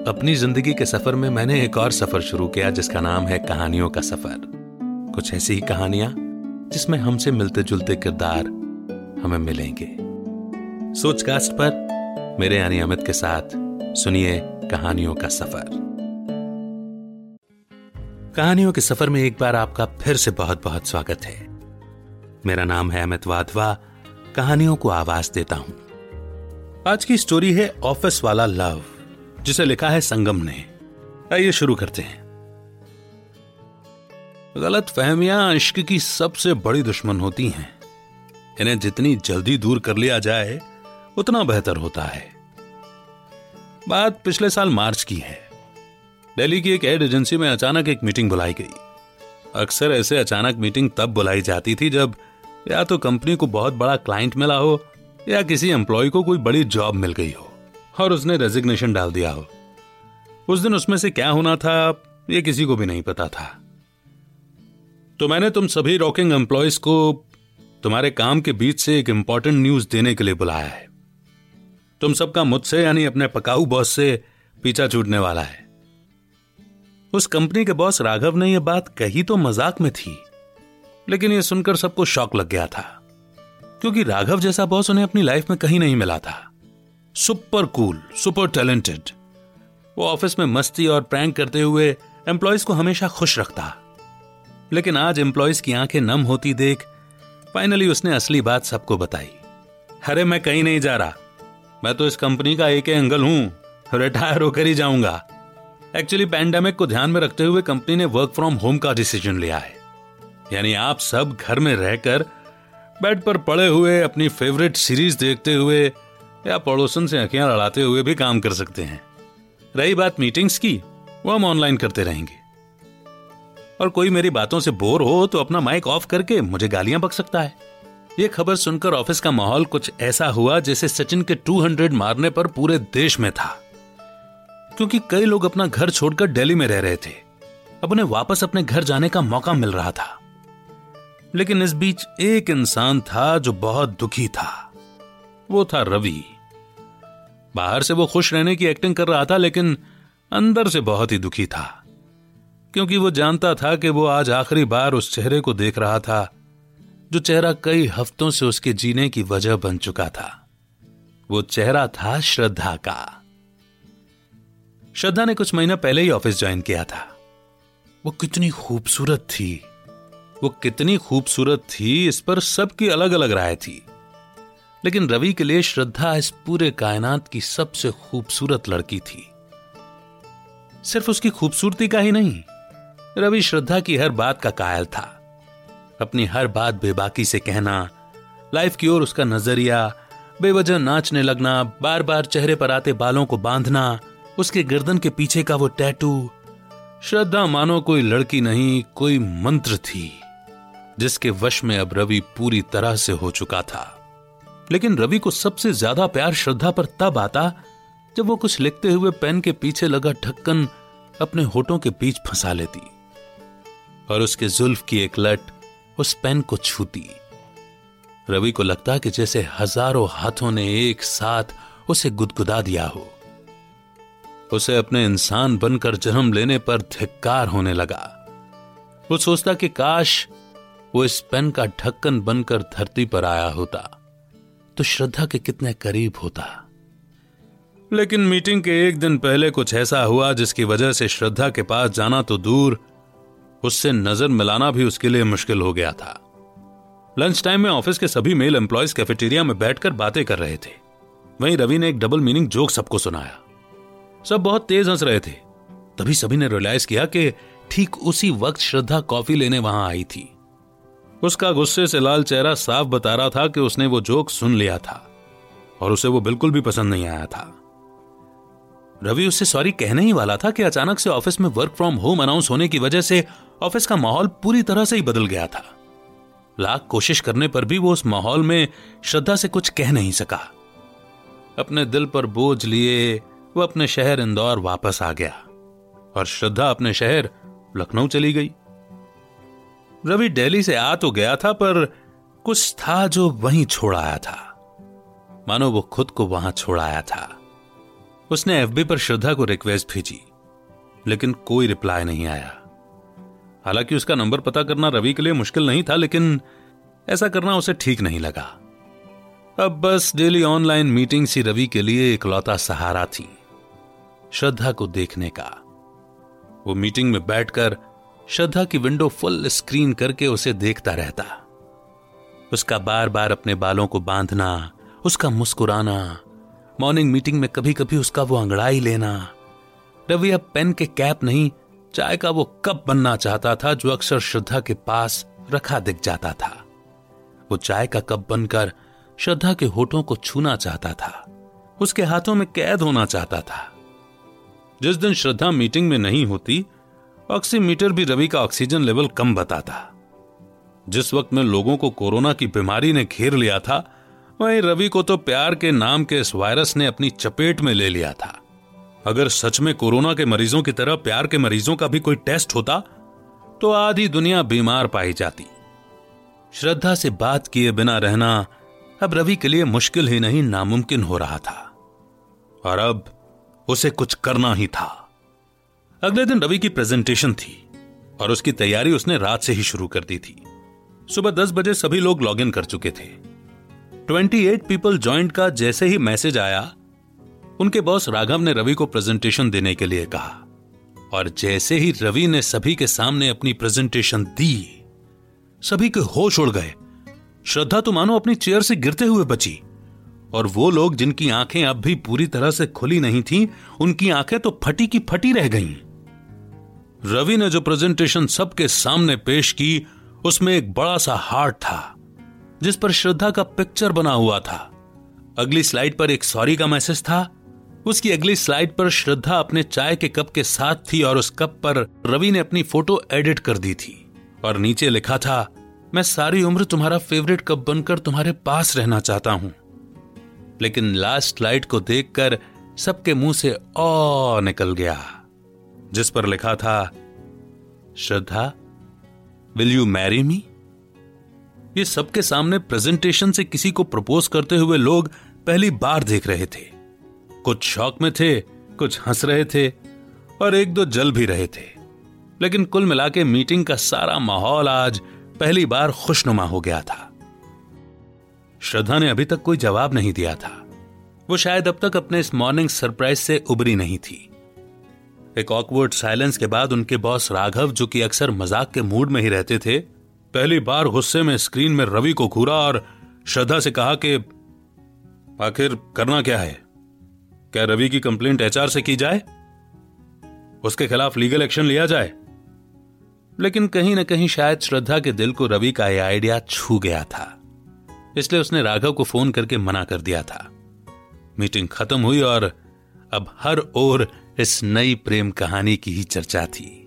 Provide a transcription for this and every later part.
अपनी ज़िंदगी के सफ़र में मैंने एक और सफ़र शुरू किया, जिसका नाम है कहानियों का सफ़र। कुछ ऐसी ही कहानियाँ, जिसमें हमसे मिलते जुलते किरदार हमें मिलेंगे। सोचकास्ट पर मेरे यानी अमित के साथ सुनिए कहानियों का सफ़र। कहानियों के सफ़र में एक बार आपका फिर से बहुत बहुत स्वागत है। मेरा नाम है अमित वाधवा, कहानियों को आवाज़ देता हूँ। आज की स्टोरी है ऑफ़िस वाला लव। जिसे लिखा है संगम ने। आइए शुरू करते हैं। गलत फहमियाँ इश्क की सबसे बड़ी दुश्मन होती हैं। इन्हें जितनी जल्दी दूर कर लिया जाए, उतना बेहतर होता है। बात पिछले साल मार्च की है। दिल्ली की एक एड एजेंसी में अचानक एक मीटिंग बुलाई गई। अक्सर ऐसे अचानक मीटिंग तब बुलाई जाती थी जब या तो कंपनी को बहुत बड़ा क्लाइंट मिला हो, या किसी एम्प्लॉय को कोई बड़ी जॉब मिल गई हो। और उसने रेजिग्नेशन डाल दिया हो। उस दिन उसमें से क्या होना था, ये किसी को भी नहीं पता था। तो मैंने तुम सभी रॉकिंग एम्प्लॉयज़ को तुम्हारे काम के बीच से एक इंपॉर्टेंट न्यूज़ देने के लिए बुलाया है। तुम सबका मुझसे, यानी अपने पकाऊ बॉस से पीछा छूटने वाला है। उस कंपनी के बॉस राघव ने यह बात कही तो मज़ाक में थी, लेकिन यह सुनकर सबको शौक लग गया था, क्योंकि राघव जैसा बॉस उन्हें अपनी लाइफ में कहीं नहीं मिला था। Super cool super talented. वो ऑफ़िस में मस्ती और प्रैंक करते हुए एम्प्लॉयज़ को हमेशा खुश रखता। लेकिन आज एम्प्लॉयज़ की आँखें नम होती देख, फाइनली उसने असली बात सबको बताई। अरे, मैं कहीं नहीं जा रहा। मैं तो इस कंपनी का एक एंगल हूँ, रिटायर होकर ही जाऊँगा। एक्चुअली पैंडेमिक को ध्यान में रखते हुए कंपनी ने वर्क फ्रॉम होम का डिसीज़न लिया है। यानी आप सब घर में रहकर बेड पर पड़े हुए अपनी फेवरेट सीरीज़ देखते हुए या पड़ोसन से अखियाँ लड़ाते हुए भी काम कर सकते हैं। रही बात मीटिंग्स की, वो हम ऑनलाइन करते रहेंगे। और कोई मेरी बातों से बोर हो तो अपना माइक ऑफ़ करके मुझे गालियाँ बक सकता है। ये खबर सुनकर ऑफ़िस का माहौल कुछ ऐसा हुआ जैसे सचिन के 200 मारने पर पूरे देश में था। क्योंकि कई लोग अपना घर छोड़कर दिल्ली में रह रहे थे। अब उन्हें वापस अपने घर जाने का मौका मिल रहा था। लेकिन इस बीच एक इंसान था जो बहुत दुखी था। वो था रवि। बाहर से वो खुश रहने की एक्टिंग कर रहा था, लेकिन अंदर से बहुत ही दुखी था। क्योंकि वो जानता था कि वो आज आखिरी बार उस चेहरे को देख रहा था, जो चेहरा कई हफ्तों से उसके जीने की वजह बन चुका था। वो चेहरा था श्रद्धा का। श्रद्धा ने कुछ महीना पहले ही ऑफ़िस ज्वाइन किया था। वो कितनी खूबसूरत थी। वो कितनी खूबसूरत थी, इस पर सबकी अलग अलग राय थी। लेकिन रवि के लिए श्रद्धा इस पूरे कायनात की सबसे खूबसूरत लड़की थी। सिर्फ़ उसकी खूबसूरती का ही नहीं, रवि श्रद्धा की हर बात का कायल था। अपनी हर बात बेबाकी से कहना, लाइफ की ओर उसका नज़रिया, बेवजह नाचने लगना बार बार चेहरे पर आते बालों को बांधना, उसके गर्दन के पीछे का वो टैटू श्रद्धा मानो कोई लड़की नहीं, कोई मंत्र थी, जिसके वश में अब रवि पूरी तरह से हो चुका था। लेकिन रवि को सबसे ज़्यादा प्यार श्रद्धा पर तब आता जब वो कुछ लिखते हुए पेन के पीछे लगा ढक्कन अपने होठों के बीच फंसा लेती और उसके जुल्फ की एक लट उस पेन को छूती। रवि को लगता कि जैसे हज़ारों हाथों ने एक साथ उसे गुदगुदा दिया हो। उसे अपने इंसान बनकर जन्म लेने पर धिक्कार होने लगा। वो सोचता कि काश वो इस पेन का ढक्कन बनकर धरती पर आया होता। तो श्रद्धा के कितने करीब होता। लेकिन मीटिंग के एक दिन पहले कुछ ऐसा हुआ जिसकी वजह से श्रद्धा के पास जाना तो दूर, उससे नज़र मिलाना भी उसके लिए मुश्किल हो गया था। लंच टाइम में ऑफ़िस के सभी मेल एम्प्लॉयज़ कैफेटेरिया में बैठकर बातें कर रहे थे। वहीं रवि ने एक डबल मीनिंग जोक सबको सुनाया। सब बहुत तेज हंस रहे थे। तभी सभी ने रियलाइज़ किया कि ठीक उसी वक्त श्रद्धा कॉफ़ी लेने वहाँ आई थी। उसका गुस्से से लाल चेहरा साफ़ बता रहा था कि उसने वो जोक सुन लिया था, और उसे वो बिल्कुल भी पसंद नहीं आया था। रवि उससे सॉरी कहने ही वाला था कि अचानक से ऑफ़िस में वर्क फ्रॉम होम अनाउंस होने की वजह से ऑफ़िस का माहौल पूरी तरह से ही बदल गया था। लाख कोशिश करने पर भी वो उस माहौल में श्रद्धा से कुछ कह नहीं सका। अपने दिल पर बोझ लिए वो अपने शहर इंदौर वापस आ गया, और श्रद्धा अपने शहर लखनऊ चली गई। रवि दिल्ली से आ तो गया था, पर कुछ था जो वहीं छोड़ आया था। मानो वो खुद को वहाँ छोड़ आया था। उसने एफबी पर श्रद्धा को रिक्वेस्ट भेजी, लेकिन कोई रिप्लाई नहीं आया। हालाँकि उसका नंबर पता करना रवि के लिए मुश्किल नहीं था, लेकिन ऐसा करना उसे ठीक नहीं लगा। अब बस डेली ऑनलाइन मीटिंग सी रवि के लिए इकलौता सहारा थी, श्रद्धा को देखने का। वो मीटिंग में बैठकर श्रद्धा की विंडो फुल स्क्रीन करके उसे देखता रहता। उसका बार बार अपने बालों को बांधना, उसका मुस्कुराना मॉर्निंग मीटिंग में कभी कभी उसका वो अंगड़ाई लेना। रवि अब पेन के कैप नहीं, चाय का वो कप बनना चाहता था जो अक्सर श्रद्धा के पास रखा दिख जाता था। वो चाय का कप बनकर श्रद्धा के होठों को छूना चाहता था। उसके हाथों में कैद होना चाहता था। जिस दिन श्रद्धा मीटिंग में नहीं होती ऑक्सीमीटर भी रवि का ऑक्सीजन लेवल कम बताता। जिस वक्त में लोगों को कोरोना की बीमारी ने घेर लिया था, वहीं रवि को तो प्यार के नाम के इस वायरस ने अपनी चपेट में ले लिया था। अगर सच में कोरोना के मरीजों की तरह प्यार के मरीजों का भी कोई टेस्ट होता तो आधी दुनिया बीमार पाई जाती। श्रद्धा से बात किए बिना रहना अब रवि के लिए मुश्किल ही नहीं नामुमकिन हो रहा था। और अब उसे कुछ करना ही था। अगले दिन रवि की प्रेजेंटेशन थी और उसकी तैयारी उसने रात से ही शुरू कर दी थी। सुबह दस बजे सभी लोग लॉग इन कर चुके थे। ट्वेंटी एट पीपल ज्वाइंट का जैसे ही मैसेज आया उनके बॉस राघव ने रवि को प्रेजेंटेशन देने के लिए कहा और जैसे ही रवि ने सभी के सामने अपनी प्रेजेंटेशन दी सभी के होश उड़ गए। श्रद्धा तो मानो अपनी चेयर से गिरते हुए बची और वो लोग जिनकी आँखें अब भी पूरी तरह से खुली नहीं थीं, उनकी आँखें तो फटी की फटी रह गईं। रवि ने जो प्रेजेंटेशन सबके सामने पेश की, उसमें एक बड़ा सा हार्ट था, जिस पर श्रद्धा का पिक्चर बना हुआ था। अगली स्लाइड पर एक सॉरी का मैसेज था। उसकी अगली स्लाइड पर श्रद्धा अपने चाय के कप के साथ थी और उस कप पर रवि ने अपनी फ़ोटो एडिट कर दी थी। और नीचे लिखा था, मैं सारी उम्र तुम्हारा फेवरेट कप बनकर तुम्हारे पास रहना चाहता हूँ। लेकिन लास्ट स्लाइड को देखकर सबके मुँह से ओ निकल गया। जिस पर लिखा था, Shraddha will you marry me ये सबके सामने प्रेजेंटेशन से किसी को प्रपोज करते हुए लोग पहली बार देख रहे थे। कुछ शौक में थे, कुछ हंस रहे थे और एक दो जल भी रहे थे। लेकिन कुल मिला के मीटिंग का सारा माहौल आज पहली बार खुशनुमा हो गया था। श्रद्धा ने अभी तक कोई जवाब नहीं दिया था। वो शायद अब तक अपने इस मॉर्निंग सरप्राइज़ से उबरी नहीं थी। एक ऑकवर्ड साइलेंस के बाद उनके बॉस राघव, जो कि अक्सर मज़ाक के मूड में ही रहते थे, पहली बार गुस्से में स्क्रीन में रवि को घूरा और श्रद्धा से कहा कि, आखिर करना क्या है? क्या रवि की कंप्लेंट एचआर से की जाए? उसके खिलाफ लीगल एक्शन लिया जाए? लेकिन कहीं ना कहीं शायद श्रद्धा के दिल को रवि का यह आइडिया छू गया था, इसलिए उसने राघव को फ़ोन करके मना कर दिया था। मीटिंग खत्म हुई और अब हर ओर इस नई प्रेम कहानी की ही चर्चा थी।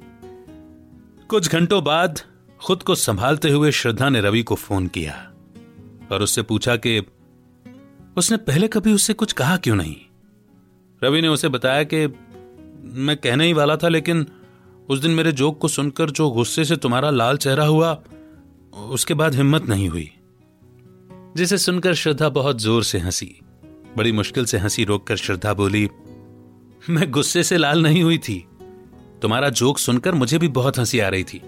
कुछ घंटों बाद खुद को संभालते हुए श्रद्धा ने रवि को फ़ोन किया और उससे पूछा कि, उसने पहले कभी उससे कुछ कहा क्यों नहीं? रवि ने उसे बताया कि, मैं कहने ही वाला था, लेकिन उस दिन मेरे जोक को सुनकर जो गुस्से से तुम्हारा लाल चेहरा हुआ, उसके बाद हिम्मत नहीं हुई। जिसे सुनकर श्रद्धा बहुत ज़ोर से हँसी, बड़ी मुश्किल से हँसी रोककर श्रद्धा बोली मैं गुस्से से लाल नहीं हुई थी। तुम्हारा जोक सुनकर मुझे भी बहुत हँसी आ रही थी।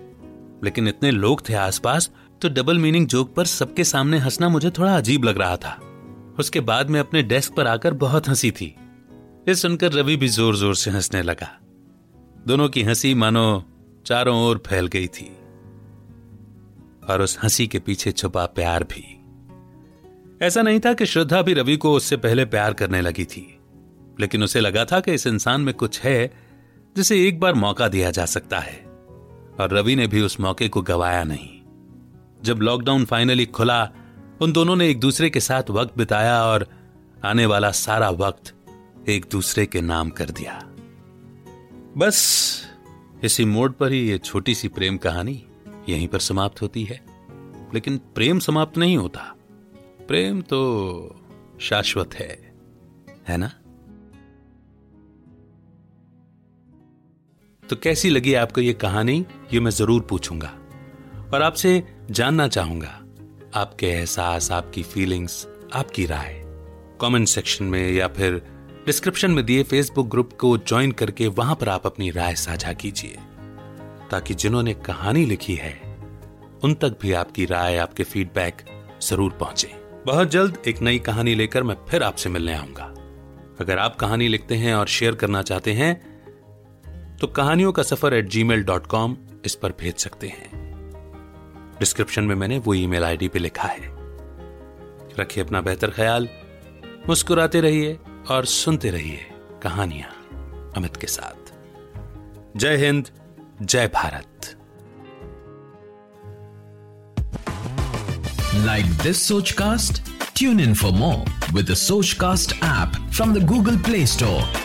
लेकिन इतने लोग थे आसपास तो डबल मीनिंग जोक पर सबके सामने हंसना मुझे थोड़ा अजीब लग रहा था। उसके बाद में अपने डेस्क पर आकर बहुत हँसी थी। ये सुनकर रवि भी ज़ोर ज़ोर से हंसने लगा। दोनों की हँसी मानो चारों ओर फैल गई थी। और उस हँसी के पीछे छुपा प्यार भी। ऐसा नहीं था कि श्रद्धा भी रवि को उससे पहले प्यार करने लगी थी। लेकिन उसे लगा था कि इस इंसान में कुछ है जिसे एक बार मौका दिया जा सकता है। और रवि ने भी उस मौके को गवाया नहीं। जब लॉकडाउन फाइनली खुला, उन दोनों ने एक दूसरे के साथ वक्त बिताया और आने वाला सारा वक्त एक दूसरे के नाम कर दिया। बस, इसी मोड़ पर ही ये छोटी सी प्रेम कहानी यहीं पर समाप्त होती है। लेकिन प्रेम समाप्त नहीं होता। प्रेम तो शाश्वत है। है ना? तो कैसी लगी आपको ये कहानी? ये मैं ज़रूर पूछूँगा। और आपसे जानना चाहूँगा, आपके एहसास, आपकी फीलिंग्स आपकी राय। कमेंट सेक्शन में या फिर डिस्क्रिप्शन में दिए फेसबुक ग्रुप को ज्वाइन करके वहाँ पर आप अपनी राय साझा कीजिए। ताकि जिन्होंने कहानी लिखी है, उन तक भी आपकी राय, आपके फीडबैक ज़रूर पहुँचे। बहुत जल्द एक नई कहानी लेकर मैं फिर आपसे मिलने आऊँगा। अगर आप कहानी लिखते हैं और शेयर करना चाहते हैं तो कहानियों का सफ़र एट जी इस पर भेज सकते हैं डिस्क्रिप्शन में मैंने वो ईमेल आईडी पे लिखा है रखिए अपना बेहतर ख्याल, मुस्कुराते रहिए और सुनते रहिए कहानियाँ अमित के साथ जय हिंद, जय Bharat Like this Sochcast? Tune in for more with the Sochcast app from the Google Play Store.